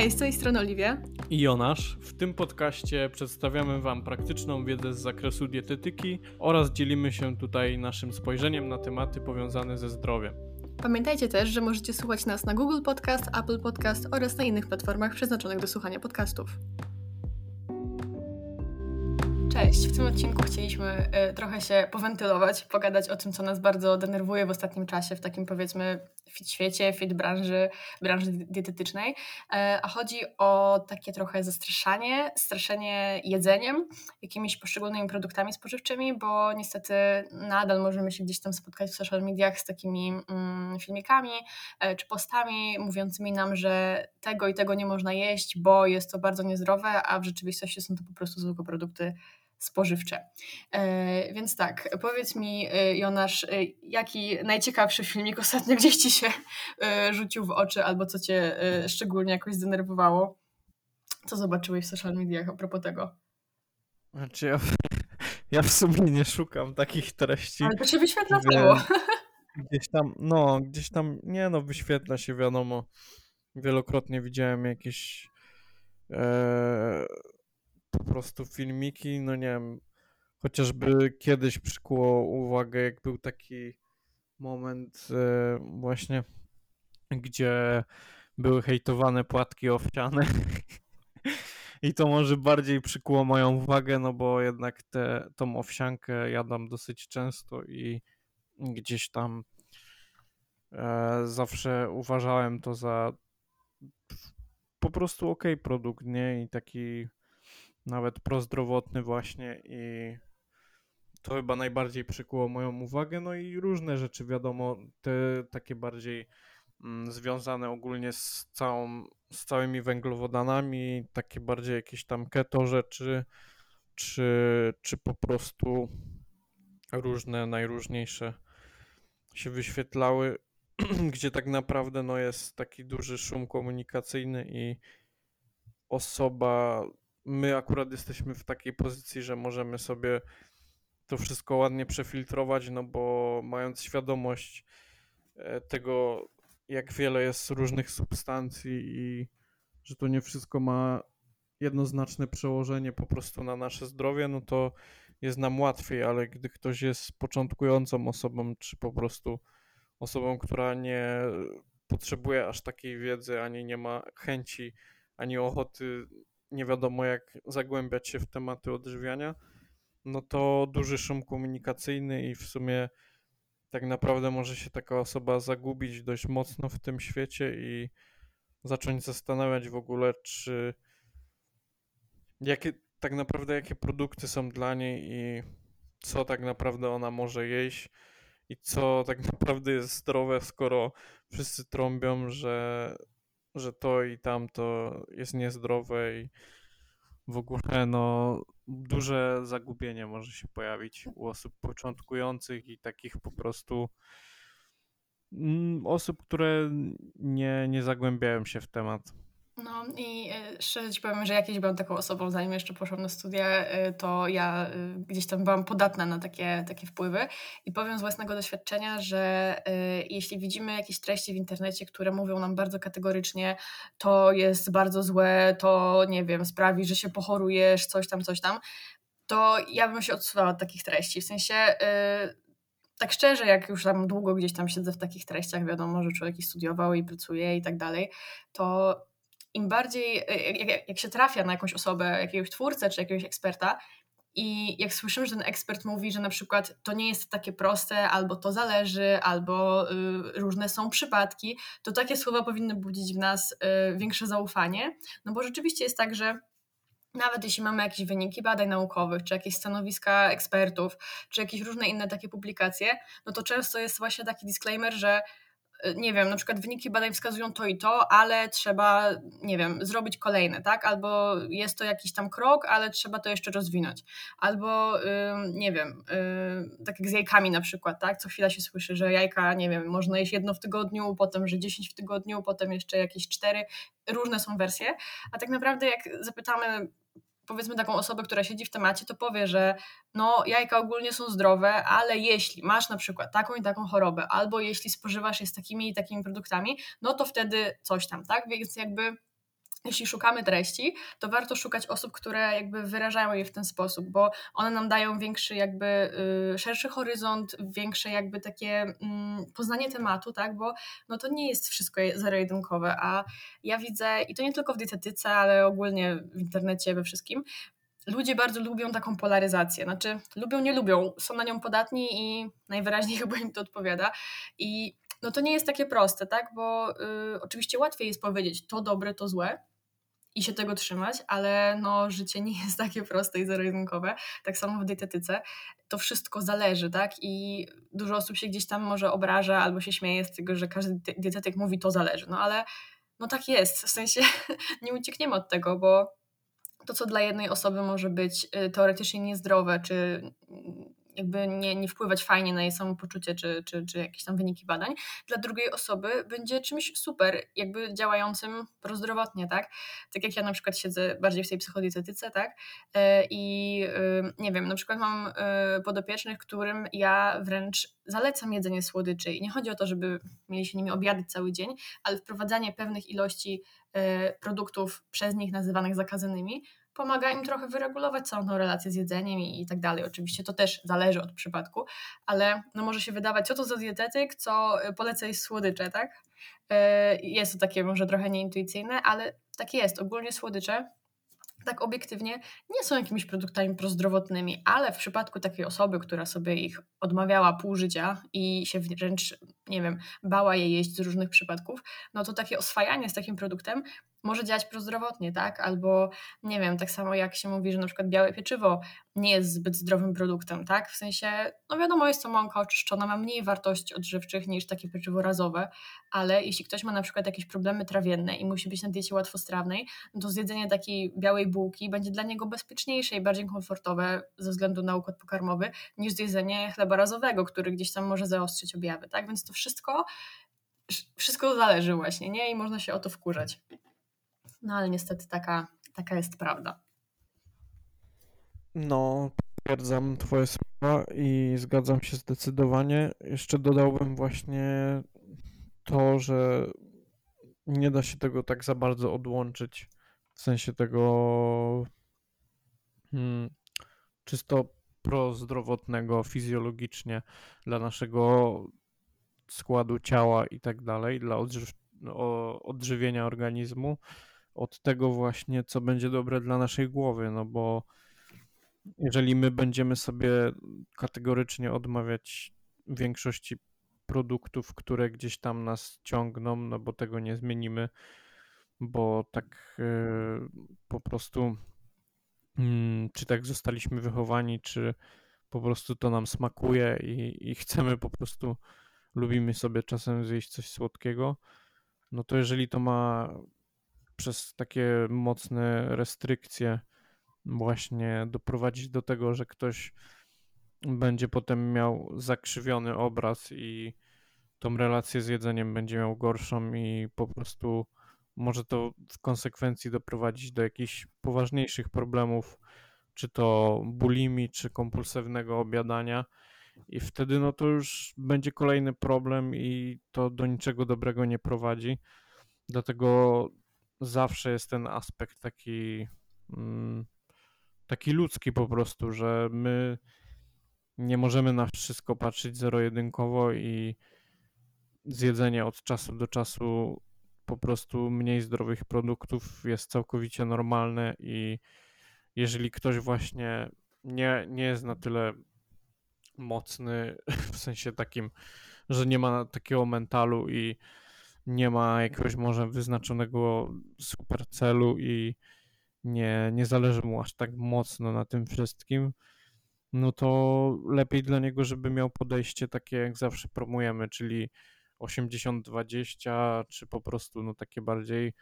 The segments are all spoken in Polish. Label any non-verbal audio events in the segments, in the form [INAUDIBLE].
Hej, z tej strony Oliwia. I Jonasz. W tym podcaście przedstawiamy Wam praktyczną wiedzę z zakresu dietetyki oraz dzielimy się tutaj naszym spojrzeniem na tematy powiązane ze zdrowiem. Pamiętajcie też, że możecie słuchać nas na Google Podcast, Apple Podcast oraz na innych platformach przeznaczonych do słuchania podcastów. Cześć, w tym odcinku chcieliśmy y, trochę się powentylować, pogadać o tym, co nas bardzo denerwuje w ostatnim czasie w takim powiedzmy fit świecie, fit branży, branży dietetycznej. E, a chodzi o takie trochę zastraszanie, straszenie jedzeniem, jakimiś poszczególnymi produktami spożywczymi, bo niestety nadal możemy się gdzieś tam spotkać w social mediach z takimi mm, filmikami e, czy postami mówiącymi nam, że tego i tego nie można jeść, bo jest to bardzo niezdrowe, a w rzeczywistości są to po prostu zwykłe produkty spożywcze. E, więc tak, powiedz mi, e, Jonasz, e, jaki najciekawszy filmik ostatnio gdzieś ci się rzucił w oczy, albo co cię szczególnie jakoś zdenerwowało? Co zobaczyłeś w social mediach a propos tego? Znaczy ja, [LAUGHS] ja w sumie nie szukam takich treści. Ale to się wyświetla było. [LAUGHS] Gdzieś tam, no, gdzieś tam, nie no, wyświetla się, wiadomo. Wielokrotnie widziałem jakieś e, po prostu filmiki, no nie wiem, chociażby kiedyś przykuło uwagę, jak był taki moment e, właśnie, gdzie były hejtowane płatki owsiane. [LAUGHS] I to może bardziej przykuło moją uwagę, no bo jednak te, tą owsiankę jadam dosyć często i gdzieś tam e, zawsze uważałem to za po prostu ok produkt, nie? I taki nawet prozdrowotny właśnie i to chyba najbardziej przykuło moją uwagę, no i różne rzeczy, wiadomo, te takie bardziej mm, związane ogólnie z całą, z całymi węglowodanami, takie bardziej jakieś tam keto rzeczy, czy, czy po prostu różne, najróżniejsze się wyświetlały, [CLEARS THROAT] gdzie tak naprawdę no, jest taki duży szum komunikacyjny i osoba my akurat jesteśmy w takiej pozycji, że możemy sobie to wszystko ładnie przefiltrować, no bo mając świadomość e, tego, jak wiele jest różnych substancji i że to nie wszystko ma jednoznaczne przełożenie po prostu na nasze zdrowie, no to jest nam łatwiej, ale gdy ktoś jest początkującą osobą, czy po prostu osobą, która nie potrzebuje aż takiej wiedzy, ani nie ma chęci, ani ochoty nie wiadomo jak zagłębiać się w tematy odżywiania, no to duży szum komunikacyjny i w sumie tak naprawdę może się taka osoba zagubić dość mocno w tym świecie i zacząć zastanawiać w ogóle, czy jakie tak naprawdę jakie produkty są dla niej i co tak naprawdę ona może jeść i co tak [LAUGHS] naprawdę jest zdrowe, skoro wszyscy trąbią, że że to i tamto jest niezdrowe i w ogóle no duże zagubienie może się pojawić u osób początkujących i takich po prostu mm, osób, które nie, nie zagłębiają się w temat. No i y, szczerze ci powiem, że jakieś byłam taką osobą, zanim jeszcze poszłam na studia, y, to ja y, gdzieś tam byłam podatna na takie, takie wpływy i powiem z własnego doświadczenia, że jeśli widzimy jakieś treści w internecie, które mówią nam bardzo kategorycznie, to jest bardzo złe, to nie wiem, sprawi, że się pochorujesz, coś tam, coś tam, to ja bym się odsuwała od takich treści. W sensie tak szczerze, jak już tam długo gdzieś tam siedzę w takich treściach, wiadomo, że człowiek i studiował i pracuje i tak dalej, to im bardziej, e, jak, jak, się trafia na jakąś osobę, jakiegoś twórcę czy jakiegoś eksperta, i jak słyszymy, że ten ekspert mówi, że na przykład to nie jest takie proste, albo to zależy, albo y, różne są przypadki, to takie słowa powinny budzić w nas y, większe zaufanie. No bo rzeczywiście jest tak, że nawet jeśli mamy jakieś wyniki badań naukowych, czy jakieś stanowiska ekspertów, czy jakieś różne inne takie publikacje, no to często jest właśnie taki disclaimer, że nie wiem, na przykład wyniki badań wskazują to i to, ale trzeba, nie wiem, zrobić kolejne, tak? Albo jest to jakiś tam krok, ale trzeba to jeszcze rozwinąć. Albo, nie wiem, tak jak z jajkami na przykład, tak? Co chwila się słyszy, że jajka, nie wiem, można jeść jedno w tygodniu, potem, że 10 w tygodniu, potem jeszcze jakieś cztery. Różne są wersje, a tak naprawdę jak zapytamy powiedzmy taką osobę, która siedzi w temacie, to powie, że no jajka ogólnie są zdrowe, ale jeśli masz na przykład taką i taką chorobę, albo jeśli spożywasz je z takimi i takimi produktami, no to wtedy coś tam, tak? Więc jakby jeśli szukamy treści, to warto szukać osób, które jakby wyrażają je w ten sposób, bo one nam dają większy jakby y, szerszy horyzont, większe jakby takie y, poznanie tematu, tak, bo no to nie jest wszystko zero-jedynkowe, a ja widzę, i to nie tylko w dietetyce, ale ogólnie w internecie, we wszystkim, ludzie bardzo lubią taką polaryzację, znaczy lubią, nie lubią, są na nią podatni i najwyraźniej [LAUGHS] chyba im to odpowiada. I no to nie jest takie proste, tak, bo y, oczywiście łatwiej jest powiedzieć to dobre, to złe, i się tego trzymać, ale no, życie nie jest [LAUGHS] takie proste i zero-jedynkowe. Tak samo w dietetyce. To wszystko zależy, tak? I dużo osób się gdzieś tam może obraża albo się śmieje z tego, że każdy dietetyk mówi to zależy. No ale no tak jest. W sensie [LAUGHS] nie uciekniemy od tego, bo to, co dla jednej osoby może być y, teoretycznie niezdrowe, czy jakby nie, nie wpływać fajnie na jej samopoczucie czy, czy, czy jakieś tam wyniki badań, dla drugiej osoby będzie czymś super, jakby działającym prozdrowotnie, tak? Tak jak ja na przykład siedzę bardziej w tej psychodietetyce, tak? E, I y, nie wiem, na przykład mam y, podopiecznych, którym ja wręcz zalecam jedzenie słodyczy i nie chodzi o to, żeby mieli się nimi obiady cały dzień, ale wprowadzanie pewnych ilości produktów przez nich nazywanych zakazanymi pomaga im trochę wyregulować całą tą relację z jedzeniem i, i tak dalej. Oczywiście to też zależy od przypadku, ale no może się wydawać, co to za dietetyk, co y, poleca jeść słodycze, tak? Y, jest to takie może trochę nieintuicyjne, ale tak jest. Ogólnie słodycze tak obiektywnie nie są jakimiś produktami prozdrowotnymi, ale w przypadku takiej osoby, która sobie ich odmawiała pół życia i się wręcz, nie wiem, bała je jeść z różnych przypadków, no to takie oswajanie z takim produktem może działać prozdrowotnie, tak? Albo nie wiem, tak samo jak się mówi, że na przykład białe pieczywo nie jest zbyt zdrowym produktem, tak? W sensie, no wiadomo, jest to mąka oczyszczona, ma mniej wartości odżywczych niż takie pieczywo razowe, ale jeśli ktoś ma na przykład jakieś problemy trawienne i musi być na diecie łatwostrawnej, no to zjedzenie takiej białej bułki będzie dla niego bezpieczniejsze i bardziej komfortowe ze względu na układ pokarmowy niż zjedzenie chleba razowego, który gdzieś tam może zaostrzyć objawy, tak? Więc to wszystko wszystko zależy właśnie, nie? I można się o to wkurzać. No ale niestety taka, taka jest prawda. No, potwierdzam Twoje słowa i zgadzam się zdecydowanie. Jeszcze dodałbym właśnie to, że nie da się tego tak za bardzo odłączyć w sensie tego hmm, czysto prozdrowotnego fizjologicznie dla naszego składu ciała i tak dalej, dla odżywienia organizmu od tego właśnie, co będzie dobre dla naszej głowy, no bo jeżeli my będziemy sobie kategorycznie odmawiać większości produktów, które gdzieś tam nas ciągną, no bo tego nie zmienimy, bo tak yy, po prostu yy, czy tak zostaliśmy wychowani, czy po prostu to nam smakuje i, i chcemy po prostu, lubimy sobie czasem zjeść coś słodkiego, no to jeżeli to ma przez takie mocne restrykcje właśnie doprowadzić do tego, że ktoś będzie potem miał zakrzywiony obraz i tą relację z jedzeniem będzie miał gorszą i po prostu może to w konsekwencji doprowadzić do jakichś poważniejszych problemów, czy to bulimi, czy kompulsywnego obiadania. I wtedy no to już będzie kolejny problem i to do niczego dobrego nie prowadzi. Dlatego zawsze jest ten aspekt taki, mm, taki ludzki po prostu, że my nie możemy na wszystko patrzeć zero-jedynkowo i zjedzenie od czasu do czasu po prostu mniej zdrowych produktów jest całkowicie normalne i jeżeli ktoś właśnie nie, nie jest na tyle mocny [LAUGHS] w sensie takim, że nie ma takiego mentalu i nie ma jakiegoś może wyznaczonego super celu i nie, nie zależy mu aż tak mocno na tym wszystkim, no to lepiej dla niego, żeby miał podejście takie, jak zawsze promujemy, czyli 80-20, czy po prostu no takie bardziej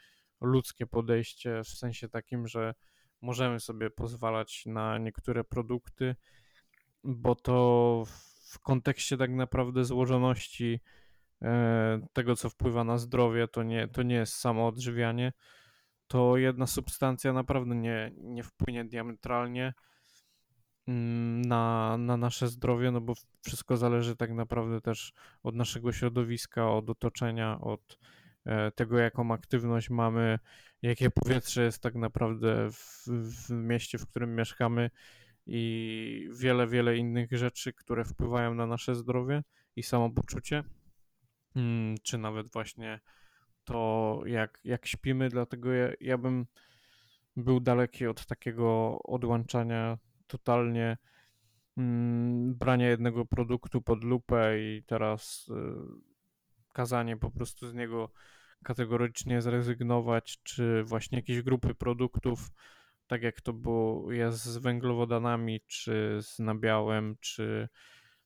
ludzkie podejście, w sensie takim, że możemy sobie pozwalać na niektóre produkty, bo to w kontekście tak naprawdę złożoności tego, co wpływa na zdrowie, to nie, to nie jest samo odżywianie, to jedna substancja naprawdę nie, nie wpłynie diametralnie mm, na, na nasze zdrowie, no bo wszystko zależy tak naprawdę też od naszego środowiska, od otoczenia, od e, tego, jaką aktywność mamy, jakie powietrze jest tak naprawdę w, w mieście, w którym mieszkamy i wiele, wiele innych rzeczy, które wpływają na nasze zdrowie i samopoczucie, czy nawet właśnie to, jak, jak śpimy, dlatego ja, ja bym był daleki od takiego odłączania totalnie mm, brania jednego produktu pod lupę i teraz y, kazanie po prostu z niego kategorycznie zrezygnować, czy właśnie jakieś grupy produktów, tak jak to było jest z węglowodanami, czy z nabiałem, czy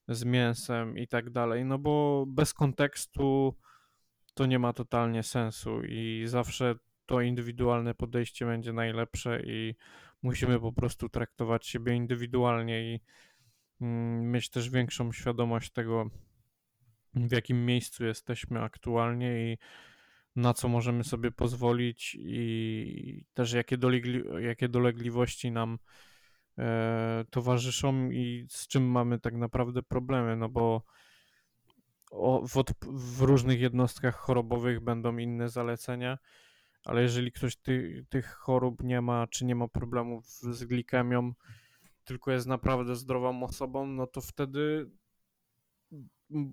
z mięsem i tak dalej, no bo bez kontekstu to nie ma totalnie sensu i zawsze to indywidualne podejście będzie najlepsze i musimy po prostu traktować siebie indywidualnie i mm, mieć też większą świadomość tego, w jakim miejscu jesteśmy aktualnie i na co możemy sobie pozwolić i też jakie, dolegli, jakie dolegliwości nam towarzyszą i z czym mamy tak naprawdę problemy, no bo w, w, różnych jednostkach chorobowych będą inne zalecenia, ale jeżeli ktoś ty, tych chorób nie ma, czy nie ma problemów z glikemią, tylko jest naprawdę zdrową osobą, no to wtedy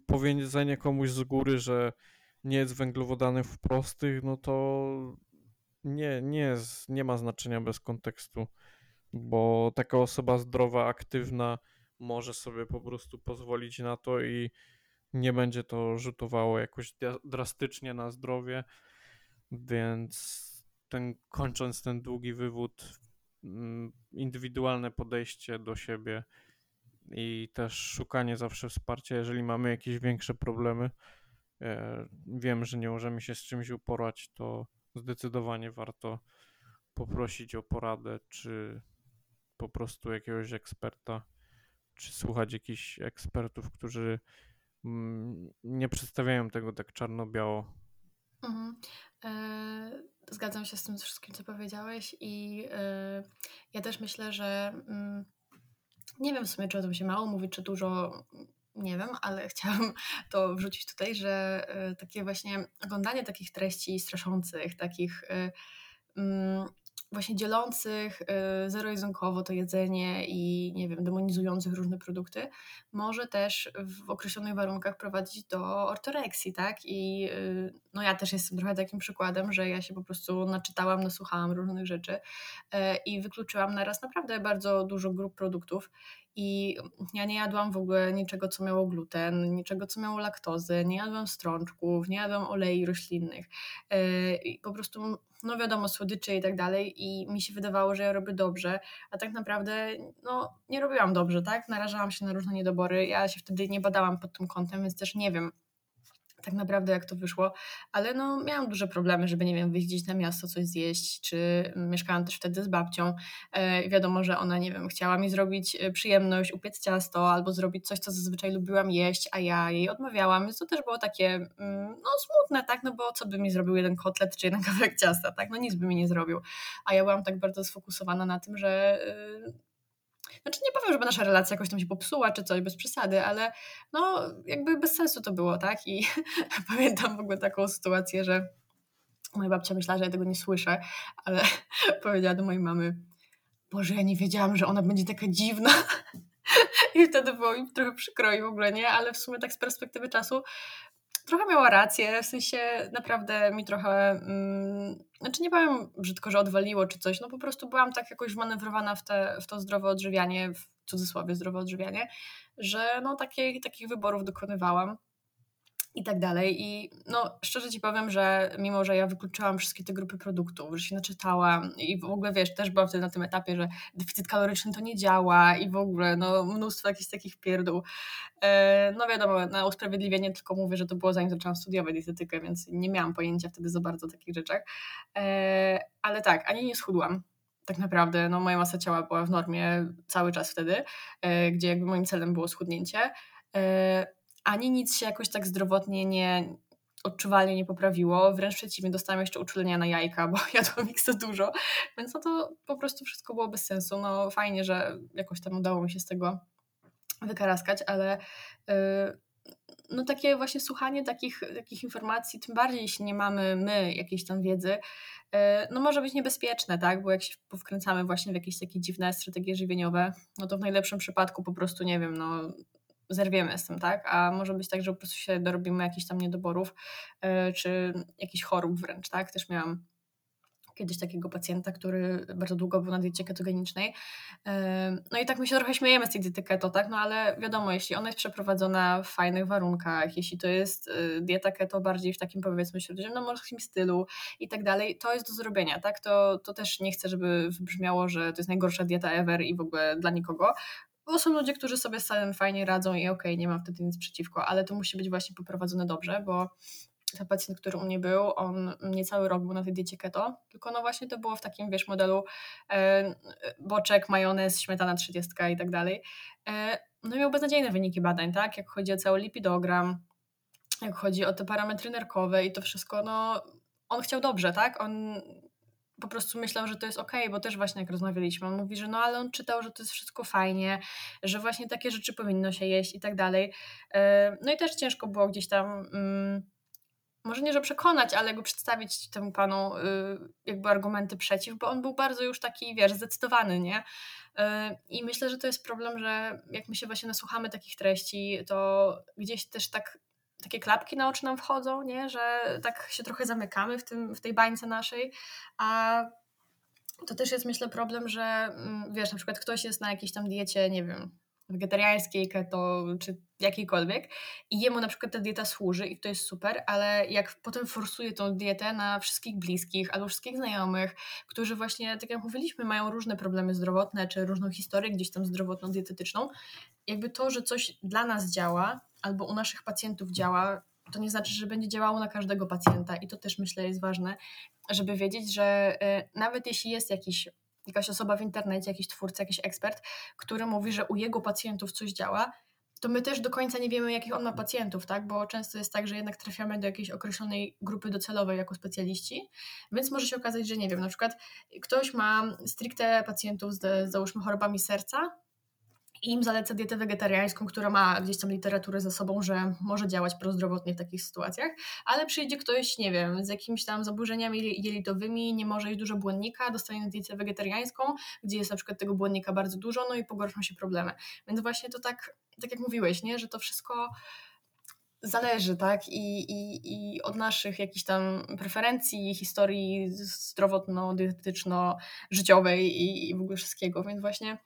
powiedzenie komuś z góry, że nie jest węglowodanów prostych, no to nie, nie, jest, nie ma znaczenia bez kontekstu, bo taka osoba zdrowa, aktywna może sobie po prostu pozwolić na to i nie będzie to rzutowało jakoś drastycznie na zdrowie, więc ten, kończąc ten długi wywód, mm, indywidualne podejście do siebie i też szukanie zawsze wsparcia, jeżeli mamy jakieś większe problemy. E, wiem, że nie możemy się z czymś uporać, to zdecydowanie warto poprosić o poradę, czy po prostu jakiegoś eksperta, czy słuchać jakichś ekspertów, którzy mm, nie przedstawiają tego tak czarno-biało. Mhm. E, zgadzam się z tym wszystkim, co powiedziałeś, i e, ja też myślę, że mm, nie wiem w sumie, czy o tym się mało mówi, czy dużo, nie wiem, ale [LAUGHS] chciałam to wrzucić tutaj, że e, takie właśnie oglądanie takich treści straszących, takich mm, właśnie dzielących y, zero-jedynkowo to jedzenie i nie wiem, demonizujących różne produkty, może też w określonych warunkach prowadzić do ortoreksji, tak? I y, no ja też jestem trochę takim przykładem, że ja się po prostu naczytałam, nasłuchałam różnych rzeczy y, i wykluczyłam naraz naprawdę bardzo dużo grup produktów i ja nie jadłam w ogóle niczego, co miało gluten, niczego, co miało laktozę, nie jadłam strączków, nie jadłam olei roślinnych. I po prostu no wiadomo, słodycze i tak dalej i mi się wydawało, że ja robię dobrze, a tak naprawdę no nie robiłam dobrze, tak? Narażałam się na różne niedobory, ja się wtedy nie badałam pod tym kątem, więc też nie wiem, tak naprawdę jak to wyszło, ale no miałam duże problemy, żeby nie wiem, wyjść gdzieś na miasto, coś zjeść, czy mieszkałam też wtedy z babcią. E, wiadomo, że ona, nie wiem, chciała mi zrobić e, przyjemność, upiec ciasto albo zrobić coś, co zazwyczaj lubiłam jeść, a ja jej odmawiałam, więc to też było takie mm, no smutne, tak, no bo co by mi zrobił jeden kotlet czy jeden kawałek ciasta, tak, no nic by mi nie zrobił, a ja byłam tak bardzo sfokusowana na tym, że y, znaczy nie powiem, żeby nasza relacja jakoś tam się popsuła czy coś, bez przesady, ale no jakby bez sensu to było, tak? I [LAUGHS] pamiętam w ogóle taką sytuację, że moja babcia myślała, że ja tego nie słyszę, ale [LAUGHS] powiedziała do mojej mamy, Boże, ja nie wiedziałam, że ona będzie taka dziwna. [LAUGHS] I wtedy było mi trochę przykro i w ogóle nie, ale w sumie tak z perspektywy czasu trochę miała rację, w sensie naprawdę mi trochę, mm, znaczy nie powiem brzydko, że odwaliło czy coś, no po prostu byłam tak jakoś wmanewrowana w, te, w to zdrowe odżywianie, w cudzysłowie zdrowe odżywianie, że no takie, takich wyborów dokonywałam i tak dalej. I no, szczerze ci powiem, że mimo, że ja wykluczyłam wszystkie te grupy produktów, że się naczytałam i w ogóle wiesz, też byłam wtedy na tym etapie, że deficyt kaloryczny to nie działa i w ogóle no, mnóstwo jakichś takich pierdół. E, no wiadomo, na usprawiedliwienie tylko mówię, że to było zanim zaczęłam studiować dietetykę, więc nie miałam pojęcia wtedy za bardzo o takich rzeczach. E, ale tak, ani nie schudłam tak naprawdę no, moja masa ciała była w normie cały czas wtedy, e, gdzie jakby moim celem było schudnięcie ani nic się jakoś tak zdrowotnie nie odczuwalnie nie poprawiło, wręcz przeciwnie, dostałam jeszcze uczulenia na jajka, bo [LAUGHS] jadłam ich za dużo, więc no to po prostu wszystko było bez sensu. No fajnie, że jakoś tam udało mi się z tego wykaraskać, ale yy, no takie właśnie słuchanie takich, takich informacji, tym bardziej jeśli nie mamy my jakiejś tam wiedzy, e, no może być niebezpieczne, tak? Bo jak się wkręcamy właśnie w jakieś takie dziwne strategie żywieniowe, no to w najlepszym przypadku po prostu, nie wiem, no zerwiemy z tym, tak? A może być tak, że po prostu się dorobimy jakichś tam niedoborów, e, czy jakichś chorób wręcz, tak? Też miałam kiedyś takiego pacjenta, który bardzo długo był na diecie ketogenicznej. No i tak my się trochę śmiejemy z tej diety keto, tak? No ale wiadomo, jeśli ona jest przeprowadzona w fajnych warunkach, jeśli to jest y, dieta keto bardziej w takim powiedzmy śródziemnomorskim stylu i tak dalej, to jest do zrobienia, tak? To, to też nie chcę, żeby wybrzmiało, że to jest najgorsza dieta ever i w ogóle dla nikogo, bo są ludzie, którzy sobie z salem fajnie radzą i okej, okay, nie mam wtedy nic przeciwko, ale to musi być właśnie poprowadzone dobrze, bo ten pacjent, który u mnie był, on niecały rok był na tej diecie keto, tylko no właśnie to było w takim, wiesz, modelu e, boczek, majonez, śmietana 30 i tak dalej. E, no i miał beznadziejne wyniki badań, tak, jak chodzi o cały lipidogram, jak chodzi o te parametry nerkowe i to wszystko, no on chciał dobrze, tak, on po prostu myślał, że to jest ok, bo też właśnie jak rozmawialiśmy, on mówi, że no ale on czytał, że to jest wszystko fajnie, że właśnie takie rzeczy powinno się jeść i tak dalej. E, no i też ciężko było gdzieś tam mm, może nie, że przekonać, ale go przedstawić temu panu y, jakby argumenty przeciw, bo on był bardzo już taki, wiesz, zdecydowany, nie? Y, I myślę, że to jest problem, że jak my się właśnie nasłuchamy takich treści, to gdzieś też tak takie klapki na oczy nam wchodzą, nie? Że tak się trochę zamykamy w, tym, w tej bańce naszej, a to też jest myślę problem, że mm, wiesz, na przykład ktoś jest na jakiejś tam diecie, nie wiem, wegetariańskiej, keto czy jakiejkolwiek i jemu na przykład ta dieta służy i to jest super, ale jak potem forsuje tą dietę na wszystkich bliskich albo wszystkich znajomych, którzy właśnie, tak jak mówiliśmy, mają różne problemy zdrowotne czy różną historię gdzieś tam zdrowotną, dietetyczną, jakby to, że coś dla nas działa albo u naszych pacjentów działa, to nie znaczy, że będzie działało na każdego pacjenta i to też myślę jest ważne, żeby wiedzieć, że y, nawet jeśli jest jakiś jakaś osoba w internecie, jakiś twórca, jakiś ekspert, który mówi, że u jego pacjentów coś działa, to my też do końca nie wiemy, jakich on ma pacjentów, tak? Bo często jest tak, że jednak trafiamy do jakiejś określonej grupy docelowej jako specjaliści, więc może się okazać, że nie wiem, na przykład ktoś ma stricte pacjentów z, załóżmy chorobami serca, im zaleca dietę wegetariańską, która ma gdzieś tam literaturę za sobą, że może działać prozdrowotnie w takich sytuacjach, ale przyjdzie ktoś, nie wiem, z jakimiś tam zaburzeniami jelitowymi, nie może jeść dużo błonnika, dostanie dietę wegetariańską, gdzie jest na przykład tego błonnika bardzo dużo, no i pogorszą się problemy. Więc właśnie to tak, tak jak mówiłeś, nie, że to wszystko zależy, tak? I, i, I od naszych jakichś tam preferencji, historii zdrowotno-dietetyczno-życiowej i, i w ogóle wszystkiego, więc właśnie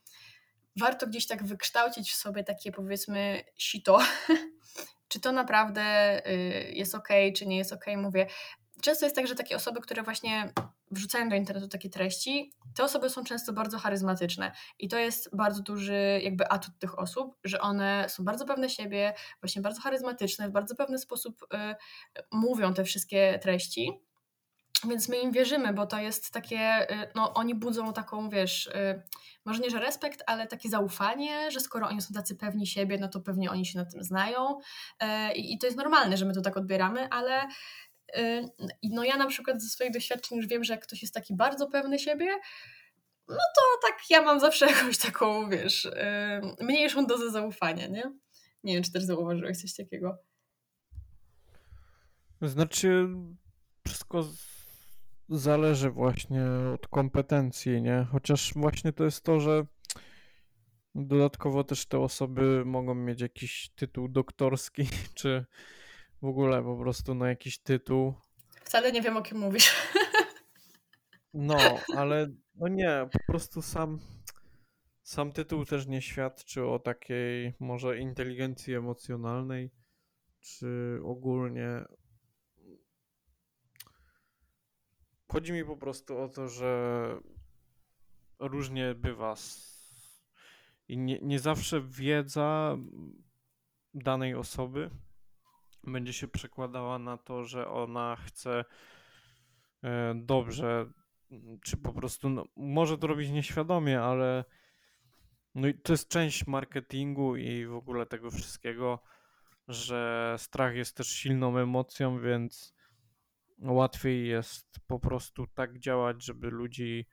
warto gdzieś tak wykształcić w sobie takie powiedzmy sito, [LAUGHS] czy to naprawdę y, jest ok, czy nie jest ok. Mówię, często jest tak, że takie osoby, które właśnie wrzucają do internetu takie treści, te osoby są często bardzo charyzmatyczne i to jest bardzo duży jakby atut tych osób, że one są bardzo pewne siebie, właśnie bardzo charyzmatyczne, w bardzo pewny sposób y, mówią te wszystkie treści więc my im wierzymy, bo to jest takie, y, no oni budzą taką, wiesz, y, może nie, że respekt, ale takie zaufanie, że skoro oni są tacy pewni siebie, no to pewnie oni się na tym znają e, i to jest normalne, że my to tak odbieramy, ale y, no ja na przykład ze swoich doświadczeń już wiem, że jak ktoś jest taki bardzo pewny siebie, no to tak ja mam zawsze [LAUGHS] jakąś taką, wiesz, mniejszą dozę zaufania, nie? Nie wiem, czy też zauważyłeś coś takiego. Znaczy, wszystko zależy właśnie od kompetencji, nie? Chociaż właśnie to jest to, że dodatkowo też te osoby mogą mieć jakiś tytuł doktorski, [LAUGHS] czy w ogóle po prostu na jakiś tytuł. Wcale nie wiem, o kim mówisz. [LAUGHS] No, ale no nie, po prostu sam, sam tytuł też nie świadczy o takiej może inteligencji emocjonalnej, czy ogólnie Chodzi mi po prostu o to, że różnie bywa. I nie, nie zawsze wiedza danej osoby będzie się przekładała na to, że ona chce e, dobrze, czy po prostu no, może to robić nieświadomie, ale no i to jest część marketingu i w ogóle tego wszystkiego, że strach jest też silną emocją, więc łatwiej jest po prostu tak działać, żeby ludzi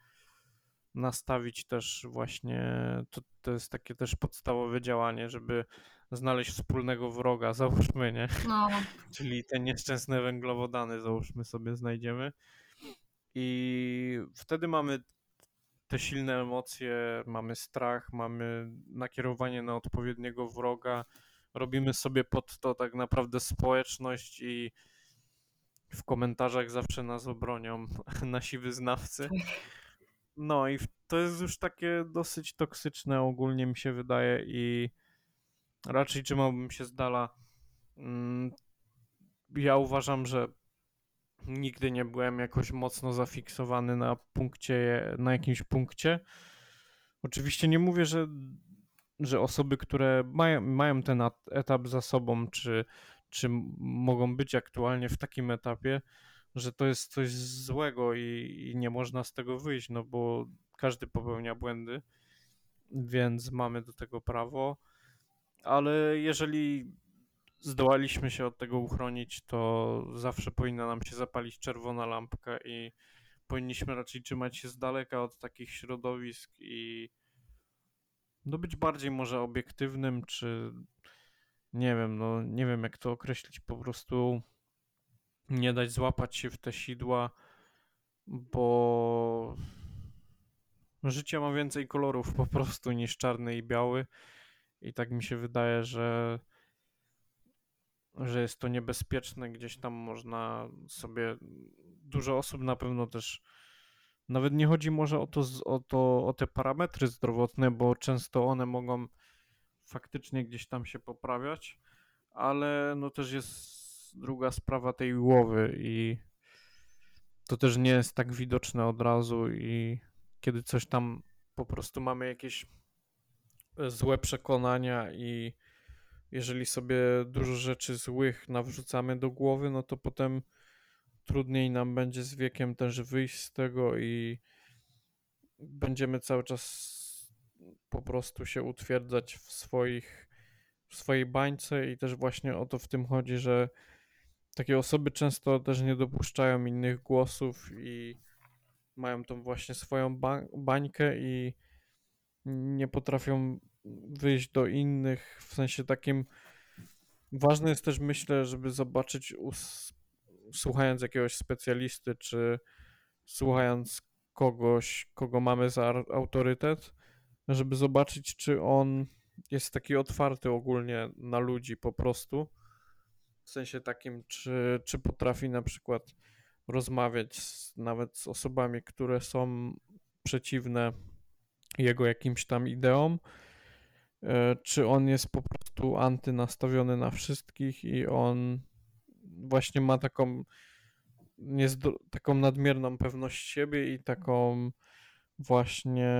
nastawić też właśnie, to, to jest takie też podstawowe działanie, żeby znaleźć wspólnego wroga, [LAUGHS] załóżmy, nie? No, Czyli te nieszczęsne węglowodany, załóżmy sobie, znajdziemy. I wtedy mamy te silne emocje, mamy strach, mamy nakierowanie na odpowiedniego wroga, robimy sobie pod to tak naprawdę społeczność i w komentarzach zawsze nas obronią [LAUGHS] nasi wyznawcy. No i to jest już takie dosyć toksyczne ogólnie mi się wydaje i raczej trzymałbym się z dala. Mm, Ja uważam, że nigdy nie byłem jakoś mocno zafiksowany na punkcie, na jakimś punkcie. Oczywiście nie mówię, że, że osoby, które mają, mają ten etap za sobą, czy, czy mogą być aktualnie w takim etapie, że to jest coś złego i, i nie można z tego wyjść, no bo każdy popełnia błędy, więc mamy do tego prawo. Ale jeżeli zdołaliśmy się od tego uchronić, to zawsze powinna nam się zapalić czerwona lampka i powinniśmy raczej trzymać się z daleka od takich środowisk i no być bardziej może obiektywnym, czy nie wiem, no nie wiem jak to określić, po prostu nie dać złapać się w te sidła, bo życie ma więcej kolorów po prostu niż czarny i biały. I tak mi się wydaje, że że jest to niebezpieczne, gdzieś tam można sobie dużo osób na pewno też nawet nie chodzi może o to, o to o te parametry zdrowotne, bo często one mogą faktycznie gdzieś tam się poprawiać, ale no też jest druga sprawa tej głowy i to też nie jest tak widoczne od razu i kiedy coś tam po prostu mamy jakieś e, złe przekonania i jeżeli sobie dużo rzeczy złych nawrzucamy do głowy, no to potem trudniej nam będzie z wiekiem też wyjść z tego i będziemy cały czas po prostu się utwierdzać w swoich w swojej bańce i też właśnie o to w tym chodzi, że takie osoby często też nie dopuszczają innych głosów i mają tą właśnie swoją ba- bańkę i nie potrafią wyjść do innych. W sensie takim ważne jest też myślę, żeby zobaczyć słuchając jakiegoś specjalisty czy słuchając kogoś, kogo mamy za autorytet, żeby zobaczyć czy on jest taki otwarty ogólnie na ludzi po prostu. W sensie takim, czy, czy potrafi na przykład rozmawiać z, nawet z osobami, które są przeciwne jego jakimś tam ideom, e, czy on jest po prostu antynastawiony na wszystkich i on właśnie ma taką taką nadmierną pewność siebie i taką właśnie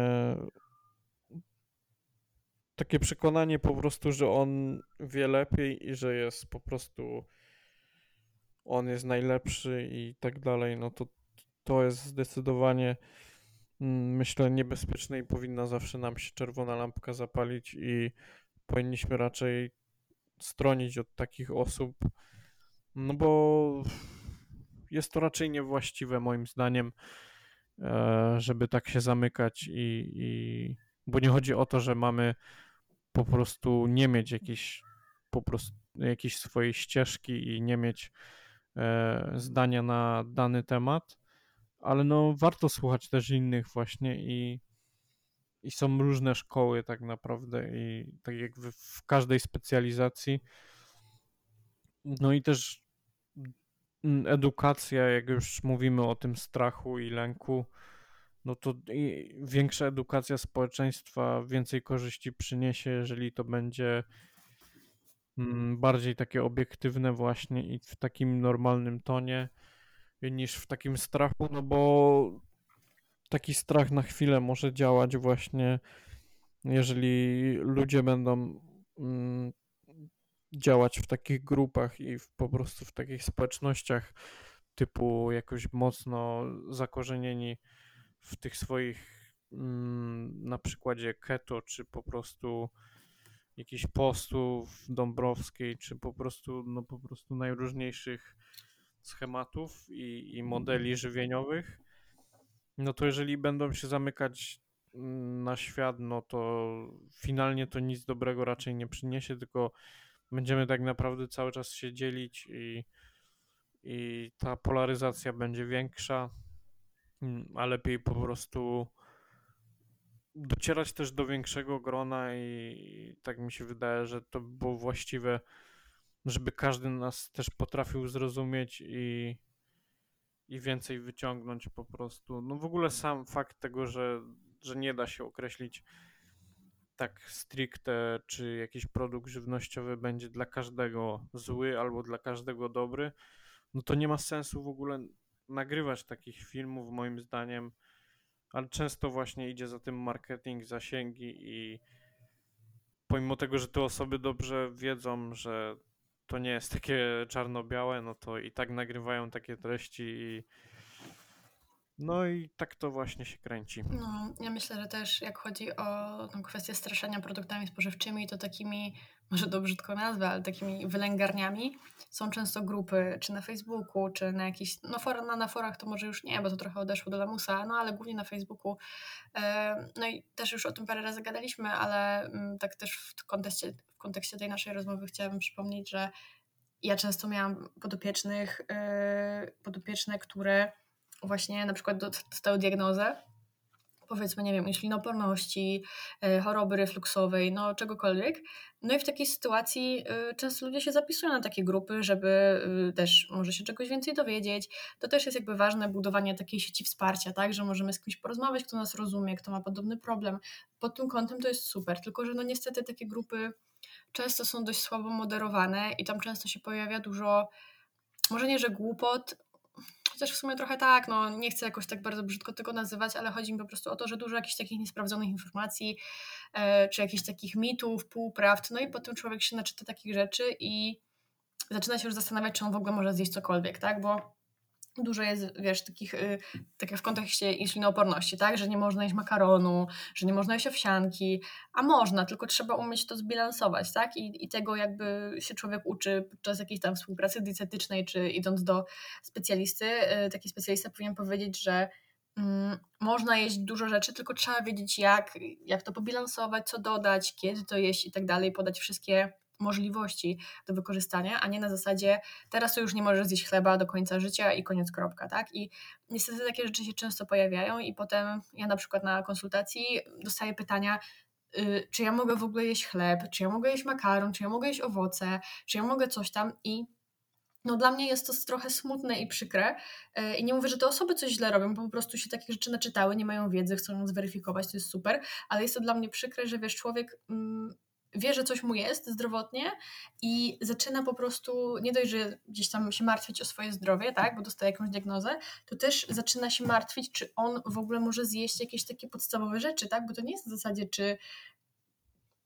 takie przekonanie po prostu, że on wie lepiej i że jest po prostu on jest najlepszy i tak dalej, no to to jest zdecydowanie mm, myślę niebezpieczne i powinna zawsze nam się czerwona lampka zapalić i powinniśmy raczej stronić od takich osób, no bo jest to raczej niewłaściwe moim zdaniem, e, żeby tak się zamykać i, i bo nie chodzi o to, że mamy po prostu nie mieć jakiejś po prostu jakiejś swojej ścieżki i nie mieć e, zdania na dany temat, ale no warto słuchać też innych właśnie i, i są różne szkoły tak naprawdę i tak jak w, w każdej specjalizacji. No i też edukacja, jak już mówimy o tym strachu i lęku, no to większa edukacja społeczeństwa więcej korzyści przyniesie, jeżeli to będzie mm, bardziej takie obiektywne właśnie i w takim normalnym tonie niż w takim strachu, no bo taki strach na chwilę może działać właśnie, jeżeli ludzie będą mm, działać w takich grupach i w, po prostu w takich społecznościach typu jakoś mocno zakorzenieni w tych swoich mm, na przykładzie keto, czy po prostu jakichś postów Dąbrowskiej, czy po prostu, no po prostu najróżniejszych schematów i, i modeli żywieniowych, no to jeżeli będą się zamykać na świat, no to finalnie to nic dobrego raczej nie przyniesie, tylko będziemy tak naprawdę cały czas się dzielić i, i ta polaryzacja będzie większa, mm, a lepiej po prostu docierać też do większego grona i tak mi się wydaje, że to by było właściwe, żeby każdy nas też potrafił zrozumieć i, i więcej wyciągnąć po prostu. No w ogóle sam fakt tego, że, że nie da się określić tak stricte, czy jakiś produkt żywnościowy będzie dla każdego zły albo dla każdego dobry, no to nie ma sensu w ogóle nagrywać takich filmów, moim zdaniem ale często właśnie idzie za tym marketing, zasięgi i pomimo tego, że te osoby dobrze wiedzą, że to nie jest takie czarno-białe, no to i tak nagrywają takie treści i no i tak to właśnie się kręci. No, ja myślę, że też jak chodzi o tą kwestię straszenia produktami spożywczymi, to takimi, może to brzydko nazwę, ale takimi wylęgarniami są często grupy, czy na Facebooku, czy na jakichś, no for, na, na forach to może już nie, bo to trochę odeszło do lamusa, no ale głównie na Facebooku. E, no i też już o tym parę razy gadaliśmy, ale mm, tak też w kontekście, w kontekście tej naszej rozmowy chciałabym przypomnieć, że ja często miałam podopiecznych, yy, podopieczne, które właśnie na przykład dostały diagnozę, powiedzmy, nie wiem, insulinoporności, e, choroby refluksowej, no czegokolwiek. No i w takiej sytuacji e, często ludzie się zapisują na takie grupy, żeby e, też może się czegoś więcej dowiedzieć. To też jest jakby ważne budowanie takiej sieci wsparcia, tak, że możemy z kimś porozmawiać, kto nas rozumie, kto ma podobny problem. Pod tym kątem to jest super, tylko że no niestety takie grupy często są dość słabo moderowane i tam często się pojawia dużo, może nie, że głupot, Chociaż w sumie trochę tak, no nie chcę jakoś tak bardzo brzydko tego nazywać, ale chodzi mi po prostu o to, że dużo jakichś takich niesprawdzonych informacji, e, czy jakichś takich mitów, półprawd, no i potem człowiek się naczyta takich rzeczy i zaczyna się już zastanawiać, czy on w ogóle może zjeść cokolwiek, tak, bo dużo jest, wiesz, takich, y, tak jak w kontekście insulinooporności, tak, że nie można jeść makaronu, że nie można jeść owsianki, a można, tylko trzeba umieć to zbilansować, tak, i, i tego jakby się człowiek uczy podczas jakiejś tam współpracy dietetycznej, czy idąc do specjalisty, y, taki specjalista powinien powiedzieć, że mm, można jeść dużo rzeczy, tylko trzeba wiedzieć jak, jak to pobilansować, co dodać, kiedy to jeść i tak dalej, podać wszystkie możliwości do wykorzystania, a nie na zasadzie teraz to już nie możesz zjeść chleba do końca życia i koniec kropka, tak? I niestety takie rzeczy się często pojawiają i potem ja na przykład na konsultacji dostaję pytania, yy, czy ja mogę w ogóle jeść chleb, czy ja mogę jeść makaron, czy ja mogę jeść owoce, czy ja mogę coś tam i no dla mnie jest to trochę smutne i przykre. Y, I nie mówię, że te osoby coś źle robią, bo po prostu się takich rzeczy naczytały, nie mają wiedzy, chcą ją zweryfikować, to jest super, ale jest to dla mnie przykre, że wiesz, człowiek mm, wie, że coś mu jest zdrowotnie i zaczyna po prostu nie dość, że gdzieś tam się martwić o swoje zdrowie, tak, bo dostaje jakąś diagnozę, to też zaczyna się martwić, czy on w ogóle może zjeść jakieś takie podstawowe rzeczy, tak, bo to nie jest w zasadzie, czy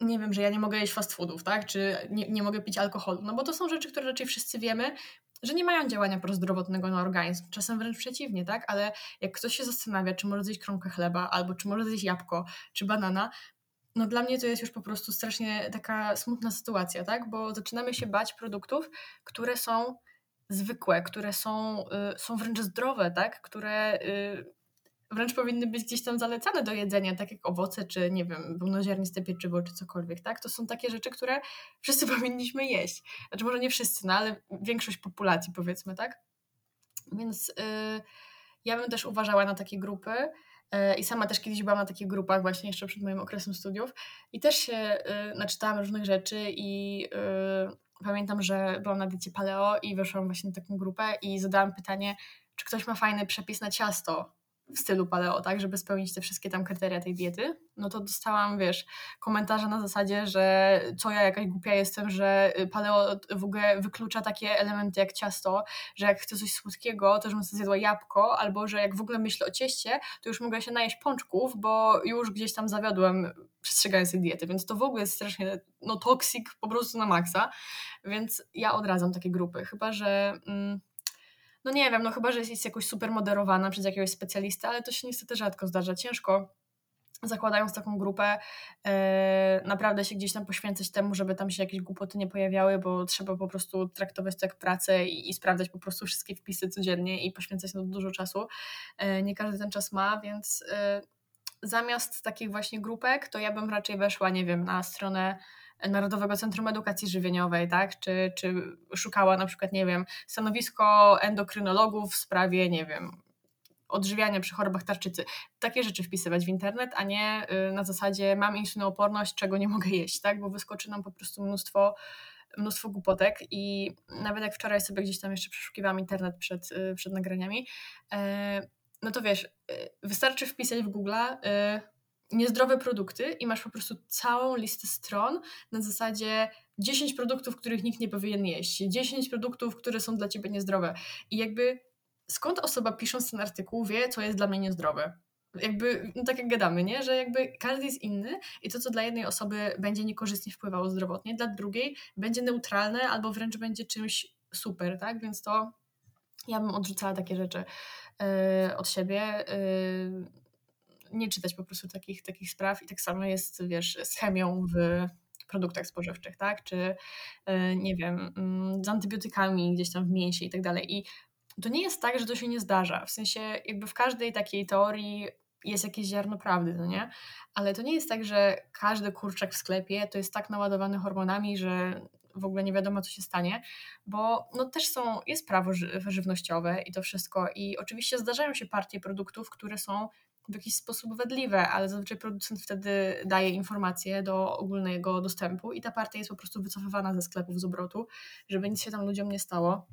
nie wiem, że ja nie mogę jeść fast foodów, tak, czy nie, nie mogę pić alkoholu, no bo to są rzeczy, które raczej wszyscy wiemy, że nie mają działania prozdrowotnego na organizm, czasem wręcz przeciwnie, tak? Ale jak ktoś się zastanawia, czy może zjeść kromkę chleba, albo czy może zjeść jabłko, czy banana, no dla mnie to jest już po prostu strasznie taka smutna sytuacja, tak? Bo zaczynamy się bać produktów, które są zwykłe, które są, y, są wręcz zdrowe, tak? Które y, wręcz powinny być gdzieś tam zalecane do jedzenia, tak jak owoce, czy nie wiem, pełnoziarniste pieczywo, czy cokolwiek, tak? To są takie rzeczy, które wszyscy [LAUGHS] powinniśmy jeść. Znaczy może nie wszyscy, no ale większość populacji powiedzmy, tak? Więc y, ja bym też uważała na takie grupy, I sama też kiedyś byłam na takich grupach, właśnie jeszcze przed moim okresem studiów, i też się y, naczytałam różnych rzeczy i y, pamiętam, że byłam na diecie paleo i weszłam właśnie na taką grupę i zadałam pytanie, czy ktoś ma fajny przepis na ciasto w stylu paleo, tak, żeby spełnić te wszystkie tam kryteria tej diety, no to dostałam, wiesz, komentarze na zasadzie, że co ja jakaś głupia jestem, że paleo w ogóle wyklucza takie elementy jak ciasto, że jak chcę coś słodkiego, to żebym sobie zjadła jabłko, albo że jak w ogóle myślę o cieście, to już mogę się najeść pączków, bo już gdzieś tam zawiodłem przestrzegając tej diety, więc to w ogóle jest strasznie, no toksik po prostu na maksa, więc ja odradzam takie grupy, chyba, że... Mm, no nie wiem, no chyba, że jest jakoś super moderowana przez jakiegoś specjalistę, ale to się niestety rzadko zdarza. Ciężko zakładając taką grupę, yy, naprawdę się gdzieś tam poświęcać temu, żeby tam się jakieś głupoty nie pojawiały, bo trzeba po prostu traktować to jak pracę i, i sprawdzać po prostu wszystkie wpisy codziennie i poświęcać na to dużo czasu. Yy, nie każdy ten czas ma, więc yy, zamiast takich właśnie grupek, to ja bym raczej weszła, nie wiem, na stronę Narodowego Centrum Edukacji Żywieniowej, tak? Czy, czy szukała na przykład, nie wiem, stanowisko endokrynologów w sprawie, nie wiem, odżywiania przy chorobach tarczycy. Takie rzeczy wpisywać w internet, a nie y, na zasadzie mam insulinooporność, czego nie mogę jeść, tak? Bo wyskoczy nam po prostu mnóstwo mnóstwo głupotek i nawet jak wczoraj sobie gdzieś tam jeszcze przeszukiwałam internet przed, y, przed nagraniami, e, no to wiesz, y, wystarczy wpisać w Google niezdrowe produkty i masz po prostu całą listę stron na zasadzie 10 produktów, których nikt nie powinien jeść, 10 produktów, które są dla ciebie niezdrowe. I jakby skąd osoba pisząc ten artykuł wie, co jest dla mnie niezdrowe? Jakby, no tak jak gadamy, nie? Że jakby każdy jest inny i to, co dla jednej osoby będzie niekorzystnie wpływało zdrowotnie, dla drugiej będzie neutralne albo wręcz będzie czymś super, tak? Więc to ja bym odrzucała takie rzeczy yy, od siebie. Yy, nie czytać po prostu takich, takich spraw i tak samo jest, wiesz, z chemią w produktach spożywczych, tak? Czy yy, nie wiem, mm, z antybiotykami gdzieś tam w mięsie i tak dalej. I to nie jest tak, że to się nie zdarza. W sensie, jakby w każdej takiej teorii jest jakieś ziarno prawdy, no nie? Ale to nie jest tak, że każdy kurczak w sklepie to jest tak naładowany hormonami, że w ogóle nie wiadomo, co się stanie, bo no też są, jest prawo ży żywnościowe i to wszystko. I oczywiście zdarzają się partie produktów, które są w jakiś sposób wadliwe, ale zazwyczaj producent wtedy daje informacje do ogólnego dostępu i ta partia jest po prostu wycofywana ze sklepów z obrotu, żeby nic się tam ludziom nie stało.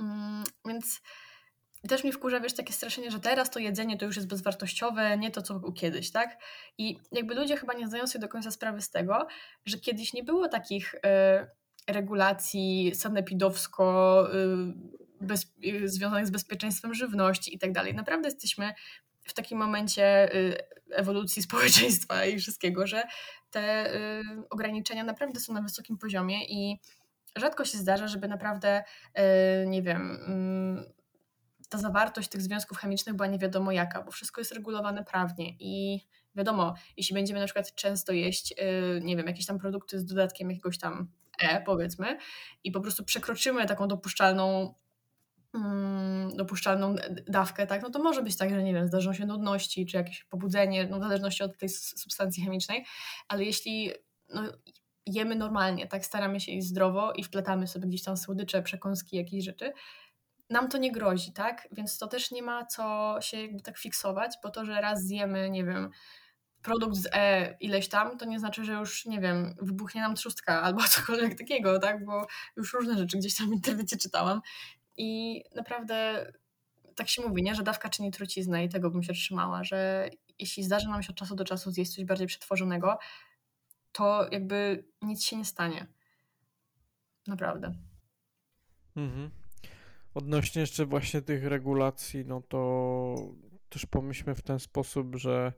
Mm, więc też mi wkurza, wiesz, takie straszenie, że teraz to jedzenie to już jest bezwartościowe, nie to, co było kiedyś, tak? I jakby ludzie chyba nie zdają sobie do końca sprawy z tego, że kiedyś nie było takich y, regulacji sanepidowsko y, bez, y, związanych z bezpieczeństwem żywności i tak dalej. Naprawdę jesteśmy w takim momencie y, ewolucji społeczeństwa i wszystkiego, że te y, ograniczenia naprawdę są na wysokim poziomie i rzadko się zdarza, żeby naprawdę, y, nie wiem, mm, ta zawartość tych związków chemicznych była nie wiadomo jaka, bo wszystko jest regulowane prawnie i wiadomo, jeśli będziemy na przykład często jeść, nie wiem, jakieś tam produkty z dodatkiem jakiegoś tam E, powiedzmy, i po prostu przekroczymy taką dopuszczalną dopuszczalną dawkę, tak, no to może być tak, że nie wiem, zdarzą się nudności, czy jakieś pobudzenie, no w zależności od tej substancji chemicznej, ale jeśli no, jemy normalnie, tak, staramy się jeść zdrowo i wplatamy sobie gdzieś tam słodycze, przekąski, jakieś rzeczy, nam to nie grozi, tak, więc to też nie ma co się jakby tak fiksować, bo to, że raz zjemy, nie wiem, produkt z E ileś tam, to nie znaczy, że już, nie wiem, wybuchnie nam trzustka albo [LAUGHS] cokolwiek takiego, tak, bo już różne rzeczy gdzieś tam w internecie czytałam i naprawdę tak się mówi, nie? że dawka czyni truciznę i tego bym się trzymała, że jeśli zdarzy nam się od czasu do czasu zjeść coś bardziej przetworzonego, to jakby nic się nie stanie. Naprawdę. Mhm. Odnośnie jeszcze właśnie tych regulacji, no to też pomyślmy w ten sposób, że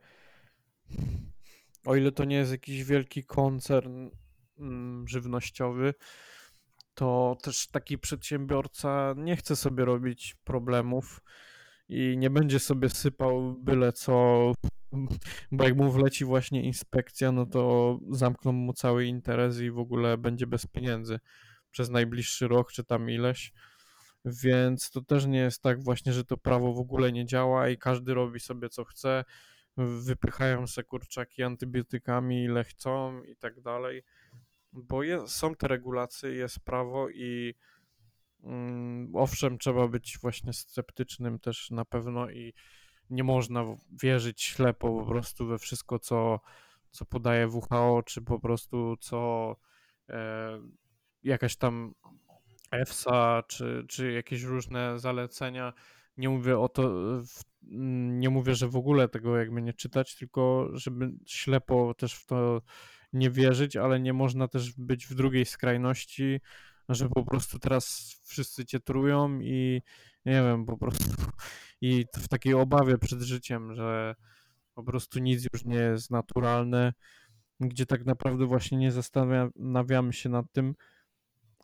o ile to nie jest jakiś wielki koncern mm, żywnościowy, to też taki przedsiębiorca nie chce sobie robić problemów i nie będzie sobie sypał byle co, [LAUGHS] bo jak mu wleci właśnie inspekcja, no to zamkną mu cały interes i w ogóle będzie bez pieniędzy przez najbliższy rok czy tam ileś. Więc to też nie jest tak właśnie, że to prawo w ogóle nie działa i każdy robi sobie co chce, wypychają se kurczaki antybiotykami ile chcą i tak dalej bo są te regulacje, jest prawo i mm, owszem, trzeba być właśnie sceptycznym też na pewno i nie można wierzyć ślepo po prostu we wszystko, co, co podaje WHO, czy po prostu co e, jakaś tam EFSA, czy, czy jakieś różne zalecenia. Nie mówię o to, nie mówię, że w ogóle tego jakby nie czytać, tylko żeby ślepo też w to nie wierzyć, ale nie można też być w drugiej skrajności, że po prostu teraz wszyscy cię trują i nie wiem, po prostu i w takiej obawie przed życiem, że po prostu nic już nie jest naturalne, gdzie tak naprawdę właśnie nie zastanawiamy się nad tym,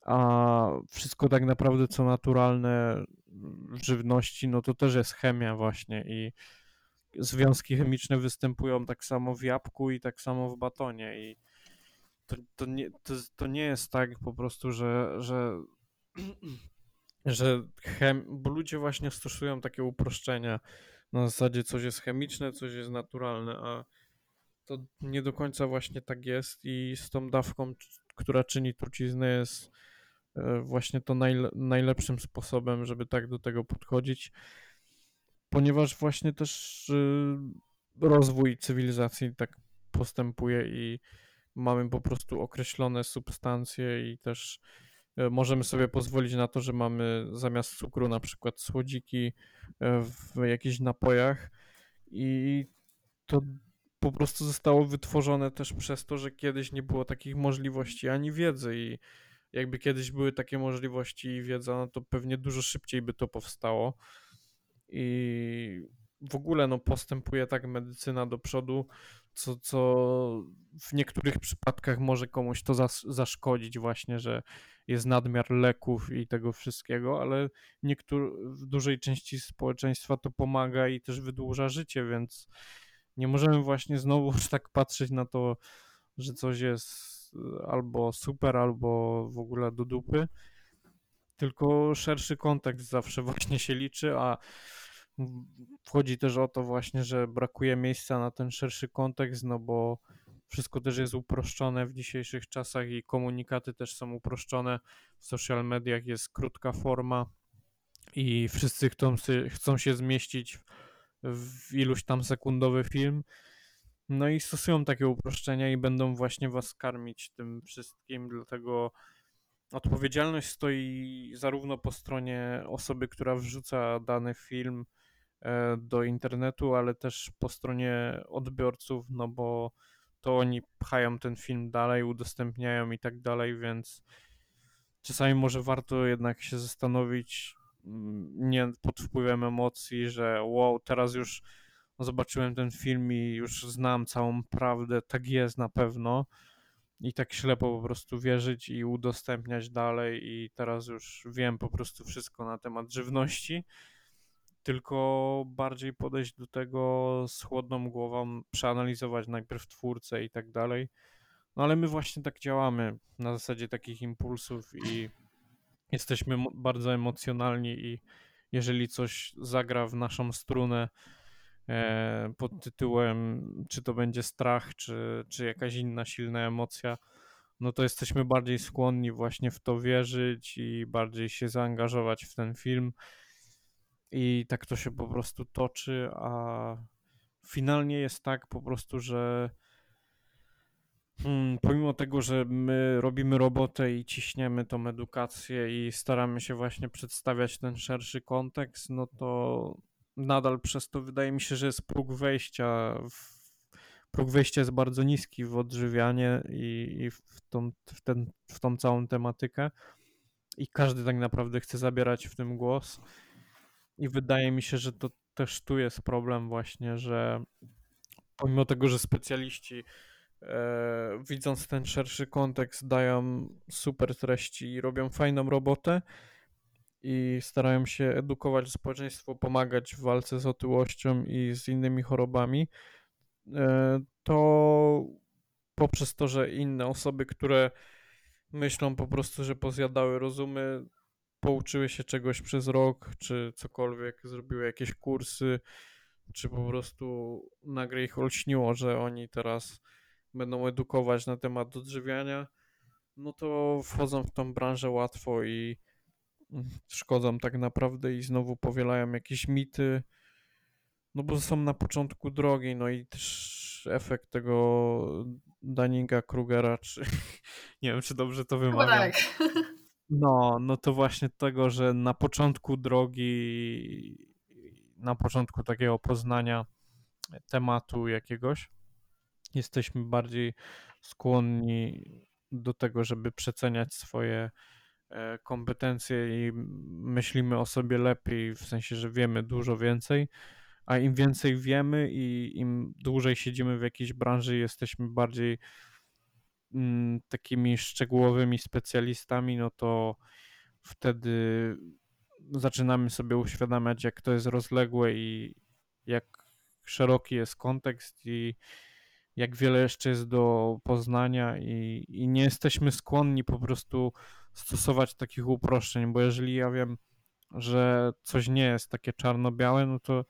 a wszystko tak naprawdę co naturalne w żywności, no to też jest chemia właśnie i związki chemiczne występują tak samo w jabłku i tak samo w batonie i to, to, nie, to, to nie jest tak po prostu, że, że, [CLEARS THROAT] że chem, bo ludzie właśnie stosują takie uproszczenia, na zasadzie coś jest chemiczne, coś jest naturalne, a to nie do końca właśnie tak jest i z tą dawką, która czyni truciznę jest e, właśnie to najle najlepszym sposobem, żeby tak do tego podchodzić, ponieważ właśnie też y, rozwój cywilizacji tak postępuje i mamy po prostu określone substancje i też e, możemy sobie pozwolić na to, że mamy zamiast cukru na przykład słodziki e, w jakichś napojach i to po prostu zostało wytworzone też przez to, że kiedyś nie było takich możliwości ani wiedzy i jakby kiedyś były takie możliwości i wiedza, no to pewnie dużo szybciej by to powstało i w ogóle no postępuje tak medycyna do przodu, co, co w niektórych przypadkach może komuś to zas, zaszkodzić właśnie, że jest nadmiar leków i tego wszystkiego, ale niektór, w dużej części społeczeństwa to pomaga i też wydłuża życie, więc nie możemy właśnie znowu tak patrzeć na to, że coś jest albo super, albo w ogóle do dupy, tylko szerszy kontekst zawsze [LAUGHS] właśnie się liczy, a wchodzi też o to właśnie, że brakuje miejsca na ten szerszy kontekst, no bo wszystko też jest uproszczone w dzisiejszych czasach i komunikaty też są uproszczone. W social mediach jest krótka forma i wszyscy chcą, chcą się zmieścić w iluś tam sekundowy film. No i stosują takie uproszczenia i będą właśnie was karmić tym wszystkim, dlatego odpowiedzialność stoi zarówno po stronie osoby, która wrzuca dany film e, do internetu, ale też po stronie odbiorców, no bo to oni pchają ten film dalej, udostępniają i tak dalej, więc czasami może warto jednak się zastanowić, mm, nie pod wpływem emocji, że wow, teraz już zobaczyłem ten film i już znam całą prawdę, tak jest na pewno. I tak ślepo po prostu wierzyć i udostępniać dalej, i teraz już wiem po prostu wszystko na temat żywności. Tylko bardziej podejść do tego z chłodną głową, przeanalizować najpierw twórcę i tak dalej. No ale my właśnie tak działamy na zasadzie takich impulsów i jesteśmy bardzo emocjonalni i jeżeli coś zagra w naszą strunę, pod tytułem, czy to będzie strach, czy, czy jakaś inna silna emocja, no to jesteśmy bardziej skłonni właśnie w to wierzyć i bardziej się zaangażować w ten film. I tak to się po prostu toczy, a finalnie jest tak po prostu, że hmm, pomimo tego, że my robimy robotę i ciśniemy tą edukację i staramy się właśnie przedstawiać ten szerszy kontekst, no to nadal przez to wydaje mi się, że jest próg wejścia. W, próg wejścia jest bardzo niski w odżywianie i, i w, tą, w, ten, w tą całą tematykę. I każdy tak naprawdę chce zabierać w tym głos. I wydaje mi się, że to też tu jest problem, właśnie, że pomimo tego, że specjaliści e, widząc ten szerszy kontekst, dają super treści i robią fajną robotę, i starają się edukować społeczeństwo, pomagać w walce z otyłością i z innymi chorobami, e, to poprzez to, że inne osoby, które myślą po prostu, że pozjadały rozumy, pouczyły się czegoś przez rok, czy cokolwiek, zrobiły jakieś kursy, czy po prostu nagle ich olśniło, że oni teraz będą edukować na temat odżywiania, no to wchodzą w tą branżę łatwo i szkodzą tak naprawdę i znowu powielają jakieś mity, no bo są na początku drogi, no i też efekt tego Daninga Krugera, czy [LAUGHS] nie wiem, czy dobrze to wymawiam. tak. [LAUGHS] No, no to właśnie tego, że na początku drogi, na początku takiego poznania tematu jakiegoś, jesteśmy bardziej skłonni do tego, żeby przeceniać swoje kompetencje i myślimy o sobie lepiej, w sensie, że wiemy dużo więcej, a im więcej wiemy i im dłużej siedzimy w jakiejś branży, jesteśmy bardziej mm, takimi szczegółowymi specjalistami, no to wtedy zaczynamy sobie uświadamiać, jak to jest rozległe i jak szeroki jest kontekst i jak wiele jeszcze jest do poznania i, i nie jesteśmy skłonni po prostu stosować takich uproszczeń, bo jeżeli ja wiem, że coś nie jest takie czarno-białe, no to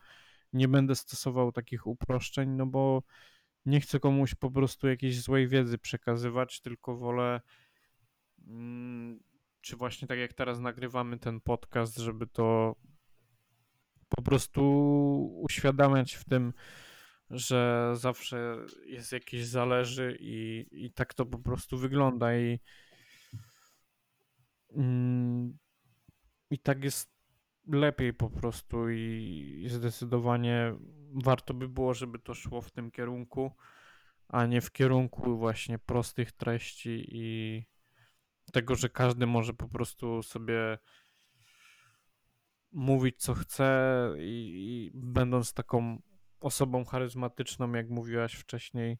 nie będę stosował takich uproszczeń, no bo nie chcę komuś po prostu jakiejś złej wiedzy przekazywać, tylko wolę mm, czy właśnie tak jak teraz nagrywamy ten podcast, żeby to po prostu uświadamiać w tym, że zawsze jest jakieś zależy i, i tak to po prostu wygląda i i tak jest lepiej po prostu i zdecydowanie warto by było, żeby to szło w tym kierunku, a nie w kierunku właśnie prostych treści i tego, że każdy może po prostu sobie mówić co chce i, i będąc taką osobą charyzmatyczną, jak mówiłaś wcześniej,